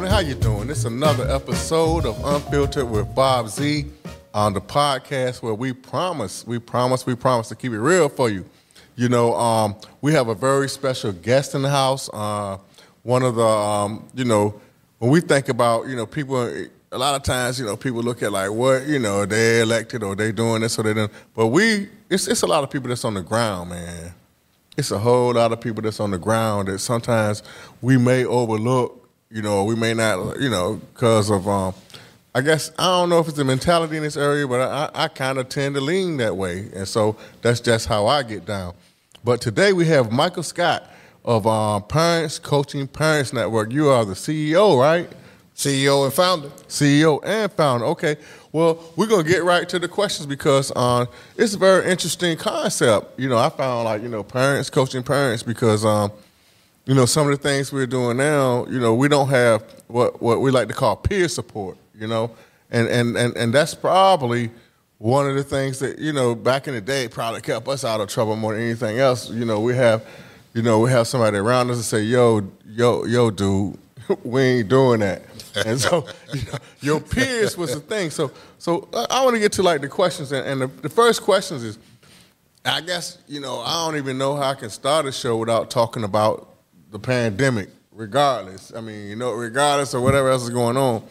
family. How you doing? It's another episode of Unfiltered with Bob Z on the podcast where we promise, we promise, we promise to keep it real for you. You know, um, we have a very special guest in the house. Uh, one of the, um, you know, when we think about, you know, people, a lot of times, you know, people look at like what, you know, they elected or they doing this or they doing. But we, it's it's a lot of people that's on the ground, man. It's a whole lot of people that's on the ground that sometimes we may overlook you know, we may not, you know, because of, um, I guess, I don't know if it's the mentality in this area, but I, I kind of tend to lean that way. And so that's just how I get down. But today we have Michael Scott of um, Parents Coaching Parents Network. You are the CEO, right? CEO and founder. CEO and founder. Okay. Well, we're gonna get right to the questions because um, it's a very interesting concept. You know, I found like you know parents coaching parents because um, you know, some of the things we're doing now, you know, we don't have what, what we like to call peer support, you know, and, and, and, and that's probably one of the things that, you know, back in the day probably kept us out of trouble more than anything else. You know, we have, you know, we have somebody around us and say, yo, yo, yo, dude, we ain't doing that. And so, you know, your peers was the thing. So, so I, want to get to like the questions, and, and the, the first questions is, I guess, you know, I don't even know how I can start a show without talking about the pandemic, regardless. I mean, you know, regardless of whatever else is going on.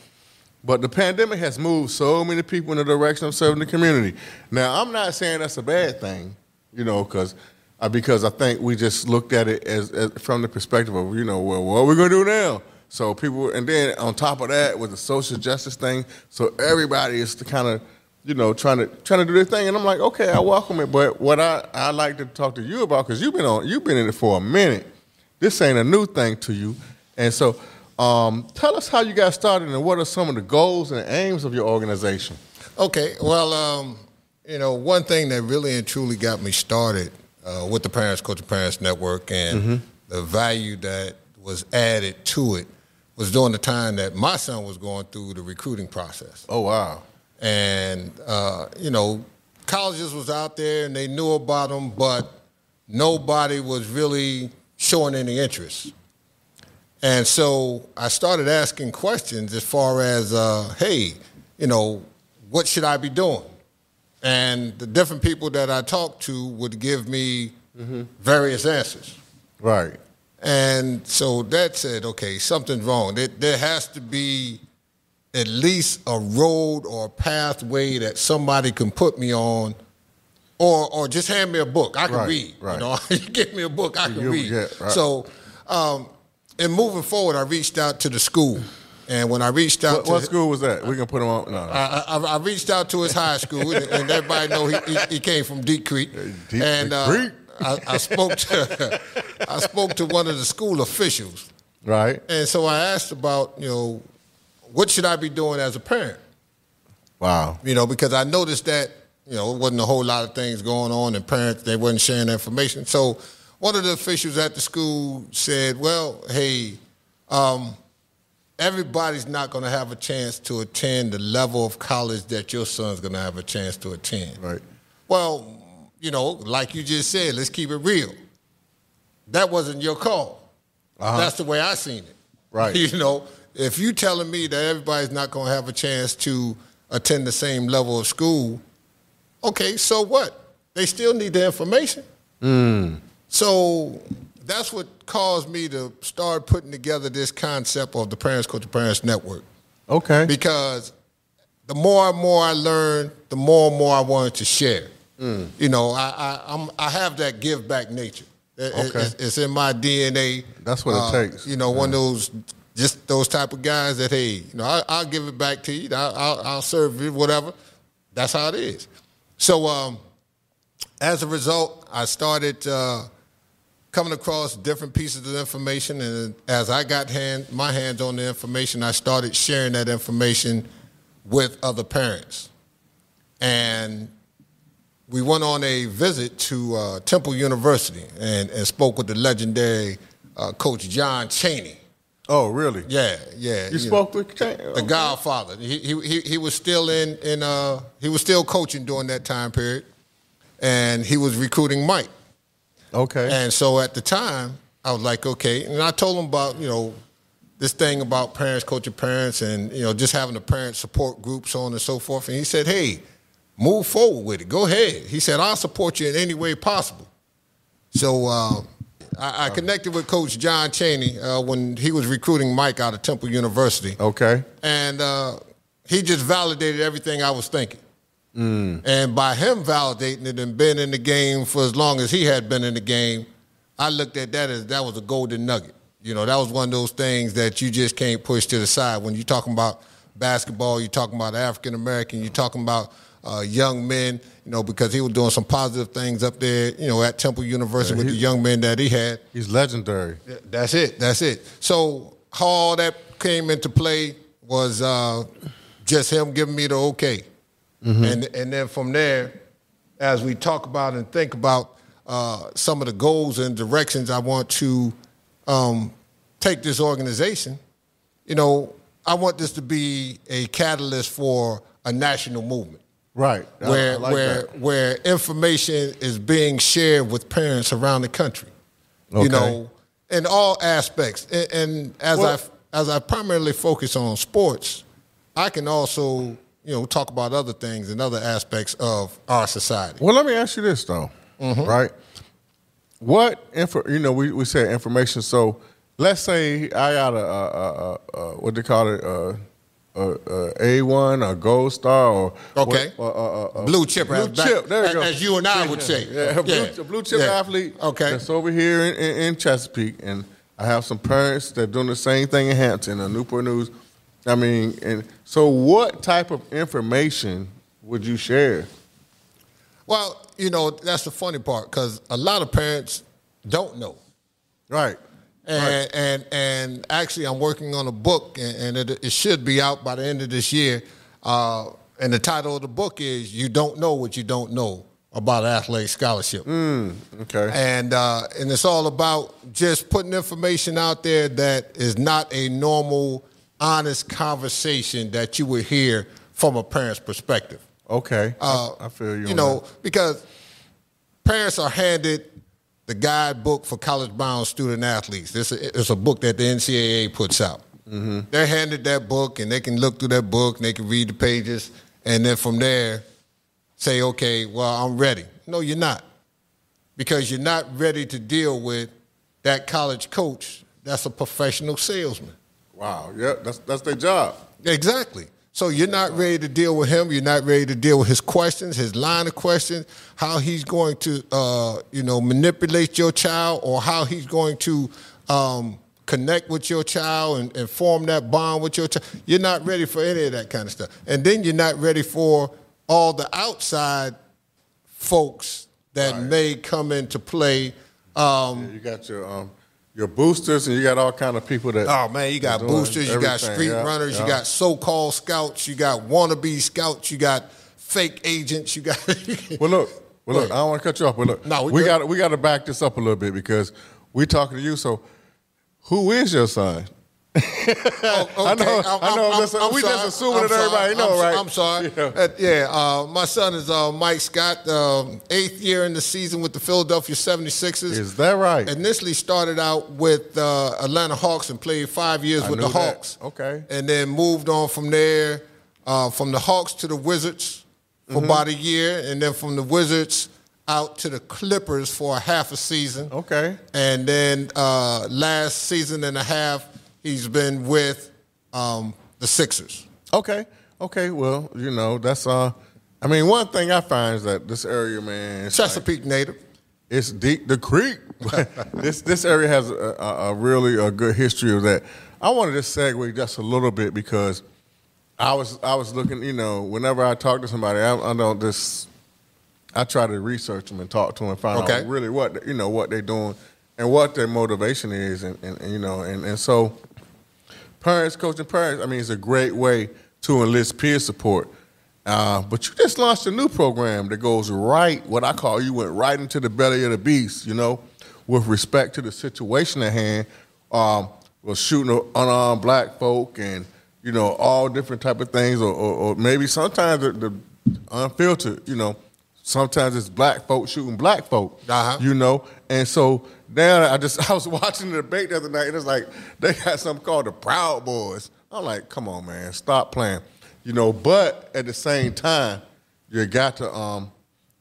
But the pandemic has moved so many people in the direction of serving the community. Now, I'm not saying that's a bad thing, you know, because uh, because I think we just looked at it as, as from the perspective of, you know, well, what are we going to do now? So people, and then on top of that, with the social justice thing, so everybody is kind of, you know, trying to trying to do their thing, and I'm like, okay, I welcome it. But what I I like to talk to you about, because you've been on, you've been in it for a minute this ain't a new thing to you. And so, um, tell us how you got started and what are some of the goals and aims of your organization? Okay, well, um, you know, one thing that really and truly got me started uh, with the Parents Coach Parents Network and mm-hmm. the value that was added to it was during the time that my son was going through the recruiting process. Oh, wow. And, uh, you know, colleges was out there and they knew about them, but nobody was really showing any interest. And so I started asking questions as far as, uh, hey, you know, what should I be doing? And the different people that I talked to would give me mm-hmm. various answers. Right. And so that said, okay, something's wrong. There, there has to be at least a road or a pathway that somebody can put me on or or just hand me a book. I can right, read. Right. You know, you give me a book, I can you, read. Yeah, right. So, um, and moving forward, I reached out to the school. And when I reached out what, to what school was that? We can put him on. No, no. I, I, I, reached out to his high school, and, everybody know he, he, he, came from Deep Creek. Deep, and uh, Creek. I, I, spoke to I spoke to one of the school officials. Right. And so I asked about you know what should I be doing as a parent. Wow. You know because I noticed that you know, it wasn't a whole lot of things going on, and parents they wasn't sharing information. So one of the officials at the school said, "Well, hey, um, everybody's not going to have a chance to attend the level of college that your son's going to have a chance to attend." Right. Well, you know, like you just said, let's keep it real. That wasn't your call. Uh-huh. That's the way I seen it. Right. You know, if you telling me that everybody's not going to have a chance to attend the same level of school Okay, so what? They still need the information. Mm. So that's what caused me to start putting together this concept of the Parents Coach to Parents Network. Okay. Because the more and more I learned, the more and more I wanted to share. Mm. You know, I, I, I'm, I have that give back nature. It, okay. It's, it's, in my DNA. That's what uh, it takes. You know, yeah. one of those just those type of guys that hey, you know, I, will give it back to you. I'll, I'll, I'll serve you, whatever. That's how it is. So um, as a result, I started uh, coming across different pieces of information, and as I got hand, my hands on the information, I started sharing that information with other parents. And we went on a visit to uh, Temple University and, and spoke with the legendary uh, coach John Chaney. Oh, really? Yeah, yeah. You, spoke with? The Godfather. He, he, he was still in, in uh, he was still coaching during that time period, and he was recruiting Mike. Okay. And so at the time, I was like, okay. And I told him about, you know, this thing about parents coaching parents and, you know, just having a parent support group, so on and so forth. And he said, hey, move forward with it. Go ahead. He said, I'll support you in any way possible. So uh, I, I, connected with Coach John Chaney uh, when he was recruiting Mike out of Temple University. Okay. And uh, he just validated everything I was thinking. Mm. And by him validating it and being in the game for as long as he had been in the game, I looked at that as that was a golden nugget. You know, that was one of those things that you just can't push to the side. When you're talking about basketball, you're talking about African American, you're talking about uh, young men, you know, because he was doing some positive things up there, you know, at Temple University yeah, with the young men that he had. He's legendary. That's it. That's it. So how all that came into play was uh, just him giving me the okay. Mm-hmm. And, and then from there, as we talk about and think about uh, some of the goals and directions I want to um, take this organization, you know, I want this to be a catalyst for a national movement. Right. Where like where that. where information is being shared with parents around the country. Okay. You know, in all aspects. And, and as well, I as I primarily focus on sports, I can also you know, talk about other things and other aspects of our society. Well, let me ask you this though, mm-hmm. right? What info? You know, we we say information. So let's say I got a, a, a, a what they call it. A one, a gold star, or okay, what, blue chip, blue as chip. there you go. As you and I would say, yeah, yeah. Blue, blue, chip yeah. athlete. Okay, that's over here in, in, in, Chesapeake, and I have some parents that are doing the same thing in Hampton, and Newport News. I mean, and so what type of information would you share? Well, you know, that's the funny part because a lot of parents don't know. Right. And, right. and and actually, I'm working on a book, and, it, it, should be out by the end of this year. Uh, and the title of the book is "You Don't Know What You Don't Know About Athletic Scholarship." Mm, okay. And uh, and it's all about just putting information out there that is not a normal honest conversation that you would hear from a parent's perspective. Okay, uh, I, I, feel you. You know, that. because parents are handed the guidebook for college bound student athletes. This is a book that the NCAA puts out. Mm-hmm. They're handed that book, and they can look through that book, and they can read the pages, and then from there, say, "Okay, well, I'm ready." No, you're not, because you're not ready to deal with that college coach. That's a professional salesman. Wow. Yeah, that's that's their job. Exactly. So you're not ready to deal with him. You're not ready to deal with his questions, his line of questions, how he's going to, uh, you know, manipulate your child, or how he's going to um, connect with your child and, and, form that bond with your child. You're not ready for any of that kind of stuff, and then you're not ready for all the outside folks that right. may come into play. Um, yeah, you got your um, your boosters, and you got all kind of people that. Oh man, you got boosters, you got street yeah, runners, yeah. you got so-called scouts, you got wannabe scouts, you got fake agents, you got. well, look, well, look. I don't want to cut you off, but look, no, we got we got to back this up a little bit because we talking to you. So, who is your son? Oh, okay. I know. I'm, I know. I'm, listen, I'm we sorry. just assuming that everybody know, right? I'm sorry. Yeah. Uh, yeah uh, my son is uh, Mike Scott, um, eighth year in the season with the Philadelphia 76ers. Is that right? Initially started out with uh, Atlanta Hawks and played five years I with the that. Hawks. Okay. And then moved on from there, uh, from the Hawks to the Wizards for mm-hmm. about a year, and then from the Wizards out to the Clippers for a half a season. Okay. And then uh, last season and a half he's been with um, the Sixers. Okay, okay. Well, you know that's uh. I mean, one thing I find is that this area, man, Chesapeake like, native. It's deep. The creek. this this area has a, a, a, really a good history of that. I wanted to just segue just a little bit because I was I was looking. You know, whenever I talk to somebody, I, I don't just. I try to research them and talk to them and find okay. out really what you know what they're doing and what their motivation is, and, and, and you know, and, and so parents, coaching parents. I mean, it's a great way to enlist peer support. Uh, but you just launched a new program that goes right, what I call you went right into the belly of the beast, you know, with respect to the situation at hand. Um, was shooting unarmed black folk and you know all different type of things, or, or, or maybe sometimes the, the, unfiltered, you know, sometimes it's black folk shooting black folk, uh-huh. you know, and so now I just I was watching the debate the other night and it's like they got something called the Proud Boys. I'm like, come on, man, stop playing you know. But at the same time, you got to um,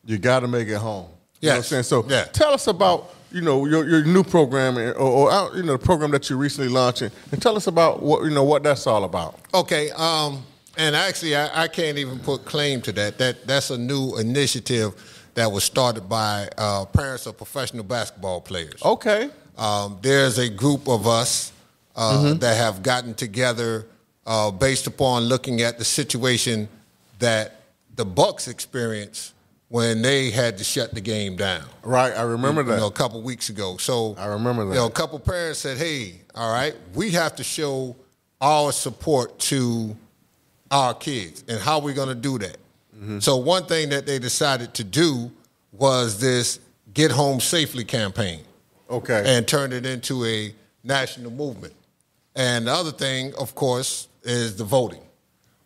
you got to make it home. You yes. know what I'm saying? So yeah. tell us about you know your, your new program or, or, uh, you know the program that you're recently launching, and tell us about what you know what that's all about. Okay. Um, and actually, I, I can't even put claim to that. That that's a new initiative that was started by uh, parents of professional basketball players. Okay. Um, there's a group of us uh, mm-hmm. that have gotten together uh, based upon looking at the situation that the Bucks experienced when they had to shut the game down. Right, I remember you, that. You know, a couple weeks ago. So I remember that. You know, a couple parents said, "Hey, all right, we have to show our support to our kids, and how are we going to do that?" Mm-hmm. So one thing that they decided to do was this "Get Home Safely" campaign. Okay. And turned it into a national movement. And the other thing, of course, is the voting.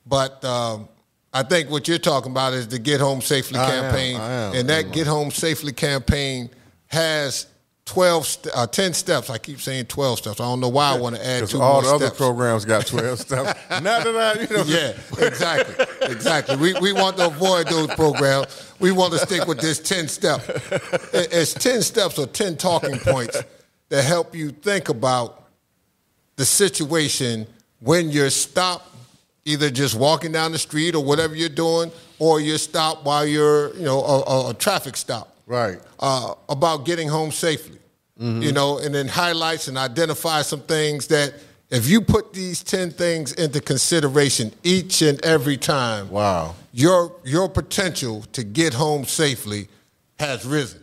But um, I think what you're talking about is the Get Home Safely I campaign. Am, am, and that Get Home Safely campaign has 12, st- uh, 10 steps. I keep saying 12 steps. I don't know why I want to add two all more the steps. other programs got 12 steps. Not that I, you know. Yeah, exactly. exactly. We, we want to avoid those programs. We want to stick with this 10 step. It's 10 steps or 10 talking points that help you think about the situation when you're stopped, either just walking down the street or whatever you're doing, or you're stopped while you're, you know, a, a, a traffic stop. Right. Uh, about getting home safely. Mm-hmm. You know, and then highlights and identify some things that if you put these 10 things into consideration each and every time, wow. Your your potential to get home safely has risen.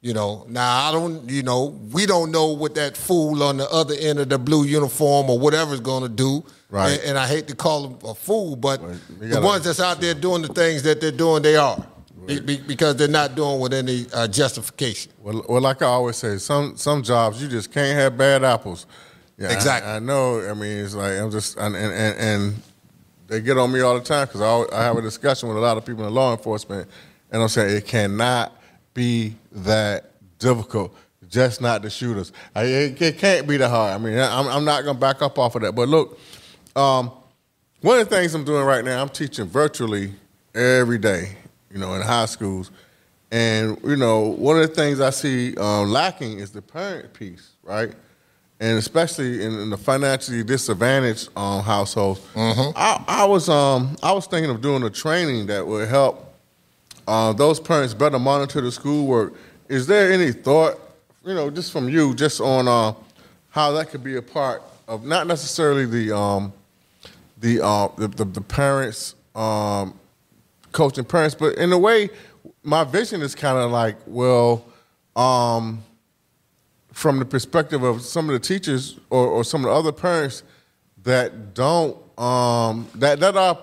You know, now I don't, you know, we don't know what that fool on the other end of the blue uniform or whatever is going to do. Right. And, and, I hate to call them a fool, but gotta, the ones that's out there doing the things that they're doing, they are. Be, because they're not doing with any uh, justification. Well, well, like I always say, some some jobs you just can't have bad apples. Yeah, exactly. I, I know. I mean, it's like I'm just and and, and they get on me all the time because I, I have a discussion with a lot of people in law enforcement, and I'm saying it cannot be that difficult just not to shoot us. I, it, it, can't be that hard. I mean, I'm, I'm not going to back up off of that. But look, um, one of the things I'm doing right now, I'm teaching virtually every day, you know, in high schools. And, you know, one of the things I see um, lacking is the parent piece, right? And especially in, in the financially disadvantaged um, households, mm-hmm. I, I, was um, I was thinking of doing a training that would help uh, those parents better monitor the schoolwork. Is there any thought, you know, just from you, just on uh, how that could be a part of not necessarily the um, the, uh, the, the, the parents um, coaching parents, but in a way, my vision is kind of like, well, um, from the perspective of some of the teachers or, or some of the other parents that don't um, that that are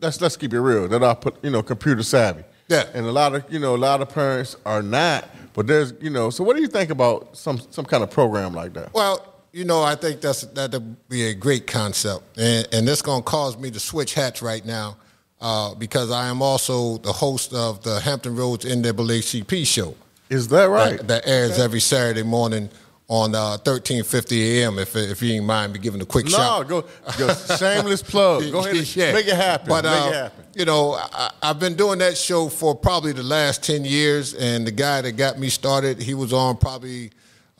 let's let's keep it real that are put you know computer savvy yeah. And a lot of you know a lot of parents are not. But there's you know. So what do you think about some some kind of program like that? Well, you know, I think that's that'd be a great concept, and and going to cause me to switch hats right now. Uh, because I am also the host of the Hampton Roads NAACP show. Is that right? That, that airs okay. every Saturday morning on uh, 1350 AM if, if you ain't mind me giving a quick no, shout. No, go, go shameless plug. Go ahead and yeah. make it happen. But, uh, it happen. You know, I, have been doing that show for probably the last 10 years, and the guy that got me started, he was on probably,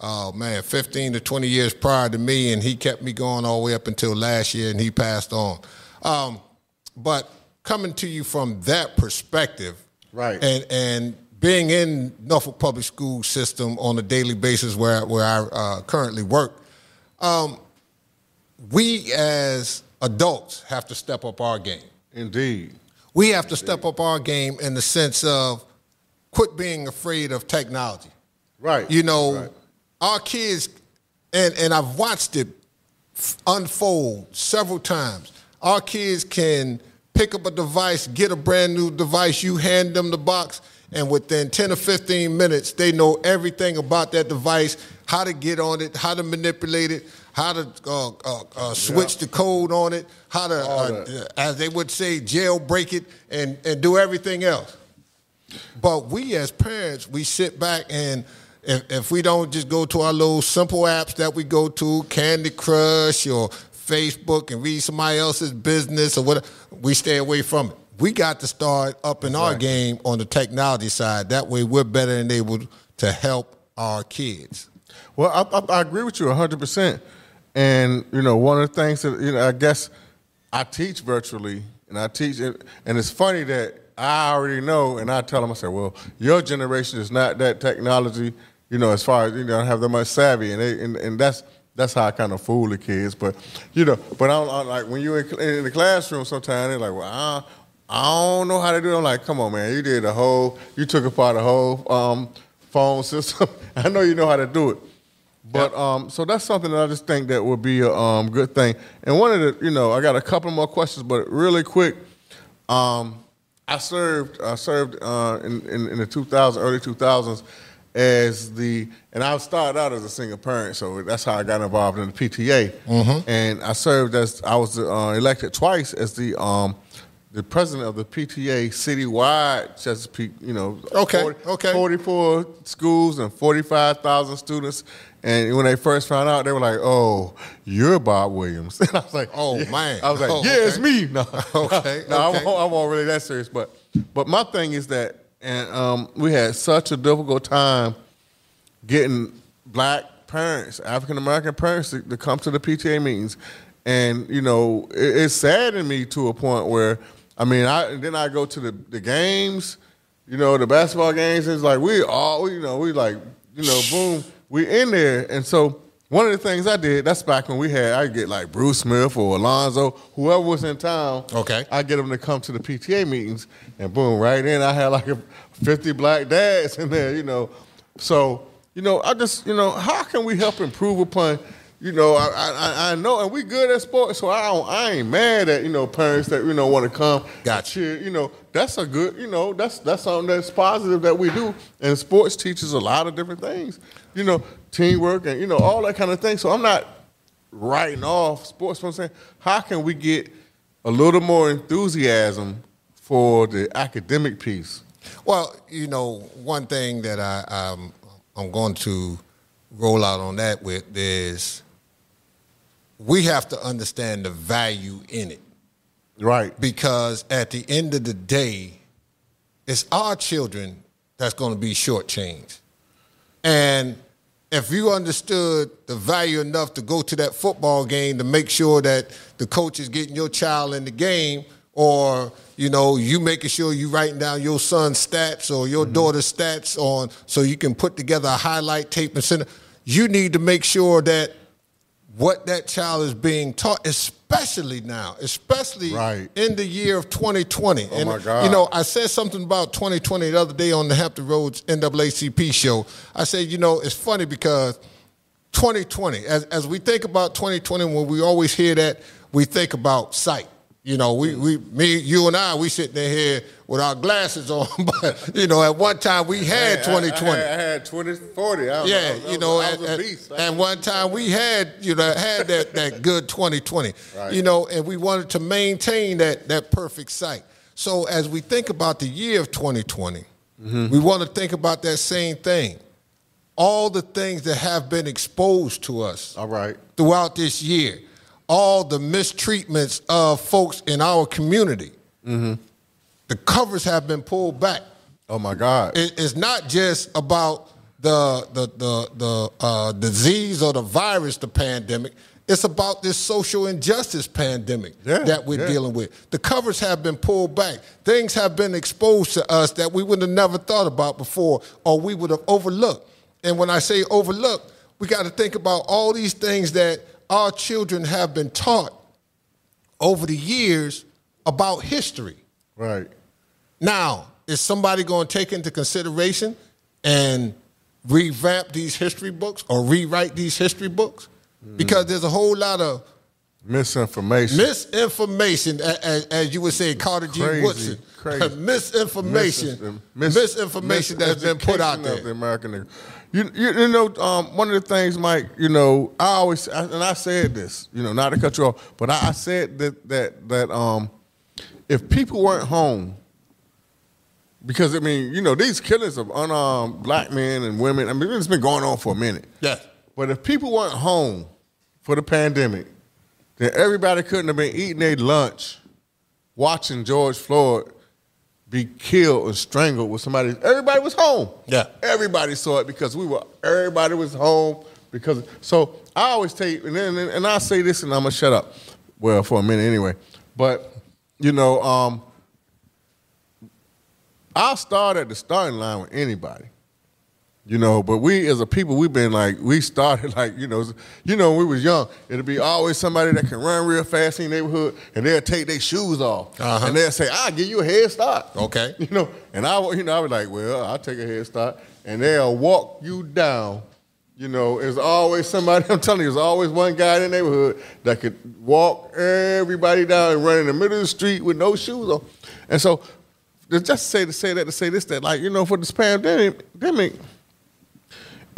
oh man, 15 to 20 years prior to me, and he kept me going all the way up until last year, and he passed on. Um, but coming to you from that perspective, right, and and being in Norfolk Public School system on a daily basis where where I uh, currently work, um, we as adults have to step up our game. Indeed, we have to step up our game in the sense of quit being afraid of technology. Right. You know, right. our kids, and and I've watched it unfold several times. Our kids can pick up a device, get a brand new device, you hand them the box, and within 10 or 15 minutes, they know everything about that device, how to get on it, how to manipulate it, how to uh, uh, uh, switch the code on it, how to, uh, as they would say, jailbreak it, and, and do everything else. But we as parents, we sit back and if, if we don't just go to our little simple apps that we go to, Candy Crush or Facebook and read somebody else's business or whatever, we stay away from it. We got to start up in our game on the technology side. That way we're better enabled to help our kids. Well, I, I, I agree with you 100%. And, you know, one of the things that, you know, I guess I teach virtually and I teach it. And it's funny that I already know, and I tell them, I say, well, your generation is not that technology, you know, as far as, you know, have that much savvy. And, they, and, and that's, that's how I kind of fool the kids. But, you know, but I'm, I'm like, when you're in, in, the classroom sometimes, they're like, well, I, I don't know how to do it. I'm like, come on, man, you did the whole, you took apart the whole um, phone system. I know you know how to do it. But yep. um, so that's something that I just think that would be a um, good thing. And one of the, you know, I got a couple more questions, but really quick, um, I served I served uh, in, in, in the 2000s, early 2000s as the and I started out as a single parent, so that's how I got involved in the PTA. Mm-hmm. And I served as I was uh, elected twice as the um, the president of the PTA citywide Chesapeake. You know, okay, 40, okay, 44 schools and 45,000 students. And when they first found out, they were like, "Oh, you're Bob Williams." And I was like, "Oh man!" I was like, oh, "Yeah, okay. it's me." No, okay, no, I, won't, I won't really that serious. But, but my thing is that, and um, we had such a difficult time getting black parents, African American parents, to, to, come to the PTA meetings, and you know, it, it saddened me to a point where, I mean, I then I go to the, the games, you know, the basketball games. It's like we all, you know, we like, you know, boom we in there, and so one of the things I did, that's back when we had, I get like Bruce Smith or Alonzo, whoever was in town. Okay. I get them to come to the PTA meetings, and boom, right in, I had like a 50 black dads in there, you know. So, you know, I just, you know, how can we help improve upon you know, I, I, I know, and we good at sports, so I don't, I ain't mad at you know parents that you know want to come. Gotcha. Cheer, you know, that's a good, you know, that's that's something that's positive that we do. And sports teaches a lot of different things, you know, teamwork and you know all that kind of thing. So I'm not writing off sports. I'm saying, how can we get a little more enthusiasm for the academic piece? Well, you know, one thing that I um, I'm going to roll out on that with is we have to understand the value in it. Right. Because at the end of the day, it's our children that's going to be shortchanged. And if you understood the value enough to go to that football game to make sure that the coach is getting your child in the game, or you know, you making sure you writing down your son's stats or your mm-hmm. daughter's stats on so you can put together a highlight tape and send it. You need to make sure that what that child is being taught, especially now, especially right. in the year of 2020. Oh and, my God. You know, I said something about 2020 the other day on the Hampton Roads NAACP show. I said, you know, it's funny because 2020, as, as we think about 2020, when we always hear that, we think about sight. You know, we, we, me, you and I, we sitting there here with our glasses on, but you know, at one time we had 2020. I, I, had, I had 2040. yeah, was, you know, at, at, at one time we had, you know, had that, that good 2020. Right. You know, and we wanted to maintain that that perfect sight. So as we think about the year of 2020, mm-hmm. we want to think about that same thing. All the things that have been exposed to us. All right. Throughout this year all the mistreatments of folks in our community. Mm-hmm. The covers have been pulled back. Oh my God! It, it's not just about the the the, the uh, disease or the virus, the pandemic. It's about this social injustice pandemic yeah, that we're yeah. dealing with. The covers have been pulled back. Things have been exposed to us that we would have never thought about before, or we would have overlooked. And when I say overlooked, we got to think about all these things that our children have been taught over the years about history. Right. Now, is somebody going to take into consideration and revamp these history books or rewrite these history books mm. because there's a whole lot of Misinformation. misinformation, as, as you would say, Carter G. Crazy, Woodson. crazy. misinformation, Mis- misinformation that's been put out of the there. American nigga. You, you, you know, um, one of the things, Mike. You know, I always I- and I said this. You know, not to cut you off, but I, I said that that that um, if people weren't home, because I mean, you know, these killings of unarmed black men and women. I mean, it's been going on for a minute. Yeah. But if people weren't home for the pandemic, then everybody couldn't have been eating their lunch, watching George Floyd be killed and strangled with somebody. Everybody was home. Yeah. Everybody saw it because we were. Everybody was home because. So I always take and then and I say this and I'm gonna shut up. Well, for a minute anyway. But you know, um, I'll start at the starting line with anybody. You know, but we as a people, we've been like we started like you know, you know, when we was young, it'll be always somebody that can run real fast in the neighborhood, and they'll take their shoes off, Uh-huh. and they'll say, "I'll give you a head start." Okay. you know, and I, you know, I was like, "Well, I'll take a head start," and they'll walk you down. You know, there's always somebody. I'm telling you, there's always one guy in the neighborhood that could walk everybody down and run in the middle of the street with no shoes on, and so just to say to say that to say this that like you know for this pandemic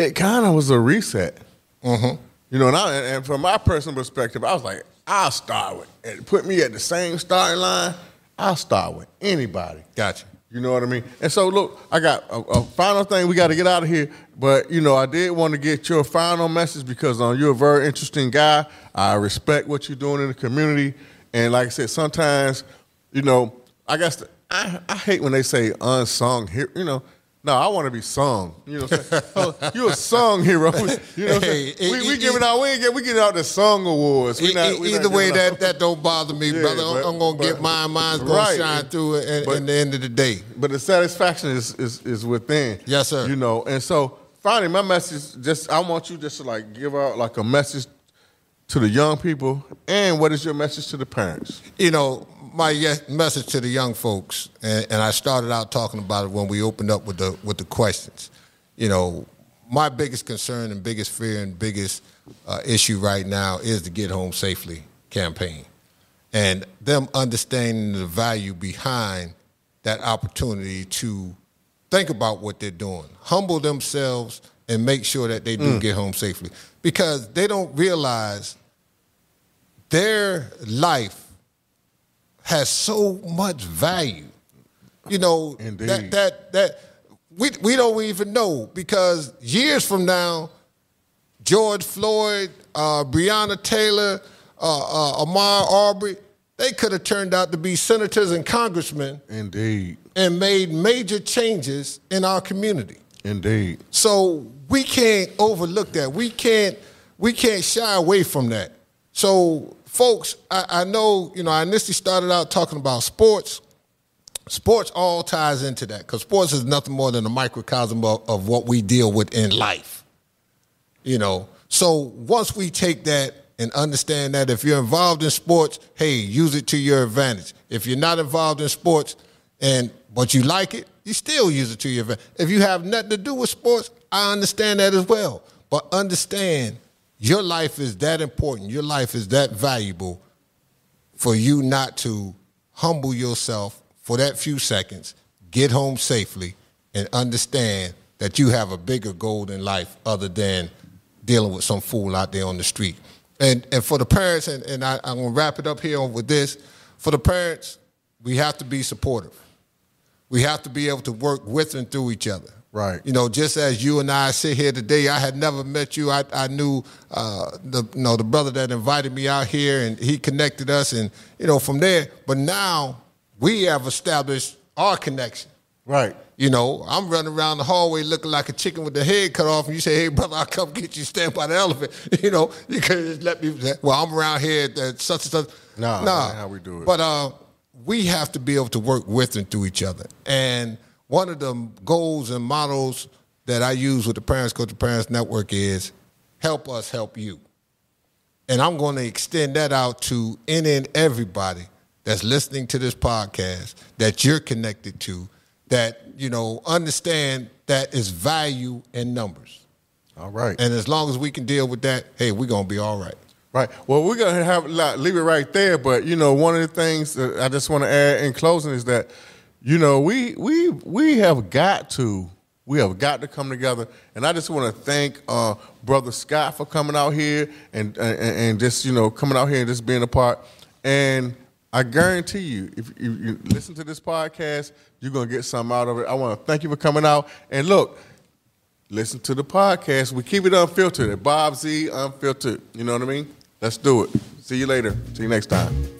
it kind of was a reset. Mm-hmm. You know, and, I, and- from my personal perspective, I was like, I'll start with, and put me at the same starting line. I'll start with anybody. Gotcha. You know what I mean? And so, look, I got a, a final thing. We got to get out of here. But, you know, I did want to get your final message because um, you're a very interesting guy. I respect what you're doing in the community. And like I said, sometimes, you know, I guess the, I, I hate when they say unsung hero. You know, no, I want to be sung. You know, what I'm saying? Oh, you're a sung hero. You know, what I'm saying? Hey, we, we e- giving out we ain't get we getting out the song awards. We not, we not either way, out- that, that don't bother me, Yeah, brother. I'm, but- I'm gonna but- get mine. Mine's gonna Right. shine through it But- in the end of the day. but the satisfaction is, is is within. Yes, sir. You know, and so finally, my message just I want you just to like give out like a message to the young people, and what is your message to the parents? You know, my message to the young folks, and, and I started out talking about it when we opened up with the with the questions. You know, my biggest concern and biggest fear and biggest uh, issue right now is the Get Home Safely campaign, and them understanding the value behind that opportunity to think about what they're doing, humble themselves, and make sure that they do get home safely, because they don't realize their life has so much value. You know, Indeed. that that that we we don't even know because years from now, George Floyd, uh, Breonna Taylor, uh, uh, Ahmaud Arbery, they could have turned out to be senators and congressmen Indeed, and made major changes in our community. indeed. So we can't overlook that. We can't we can't shy away from that. So folks, I, I know, you know, I initially started out talking about sports. Sports all ties into that because sports is nothing more than a microcosm of, of what we deal with in life. You know, so once we take that and understand that if you're involved in sports, hey, use it to your advantage. If you're not involved in sports and but you like it, you still use it to your advantage. If you have nothing to do with sports, I understand that as well. But understand your life is that important. Your life is that valuable for you not to humble yourself for that few seconds, get home safely, and understand that you have a bigger goal in life other than dealing with some fool out there on the street. And and for the parents, and, and I, I'm gonna wrap it up here with this. For the parents, we have to be supportive. We have to be able to work with and through each other. Right. You know, just as you and I sit here today, I had never met you. I, I knew uh, the you know the brother that invited me out here, and he connected us, and you know from there. But now we have established our connection. Right. You know, I'm running around the hallway looking like a chicken with the head cut off, and you say, "Hey, brother, I'll come get you, stand by the elephant." You know, you could just let me. Well, I'm around here at such and such. Nah, that ain't how we do it. But uh, we have to be able to work with and through each other. And one of the goals and models that I use with the Parents Coach the Parents Network is help us help you. And I'm going to extend that out to any and everybody that's listening to this podcast that you're connected to, that you know, understand that it's value in numbers. All right. And as long as we can deal with that, hey, we're gonna be all right. Right. Well, we're gonna have leave it right there. But you know, one of the things that I just want to add in closing is that, you know, we we we have got to we have got to come together. And I just want to thank uh, Brother Scott for coming out here and, and and just you know coming out here and just being a part. And I guarantee you, if you, you listen to this podcast, you're gonna get something out of it. I want to thank you for coming out. And look, listen to the podcast. We keep it unfiltered. Bob Z Unfiltered. You know what I mean? Let's do it. See you later. See you next time.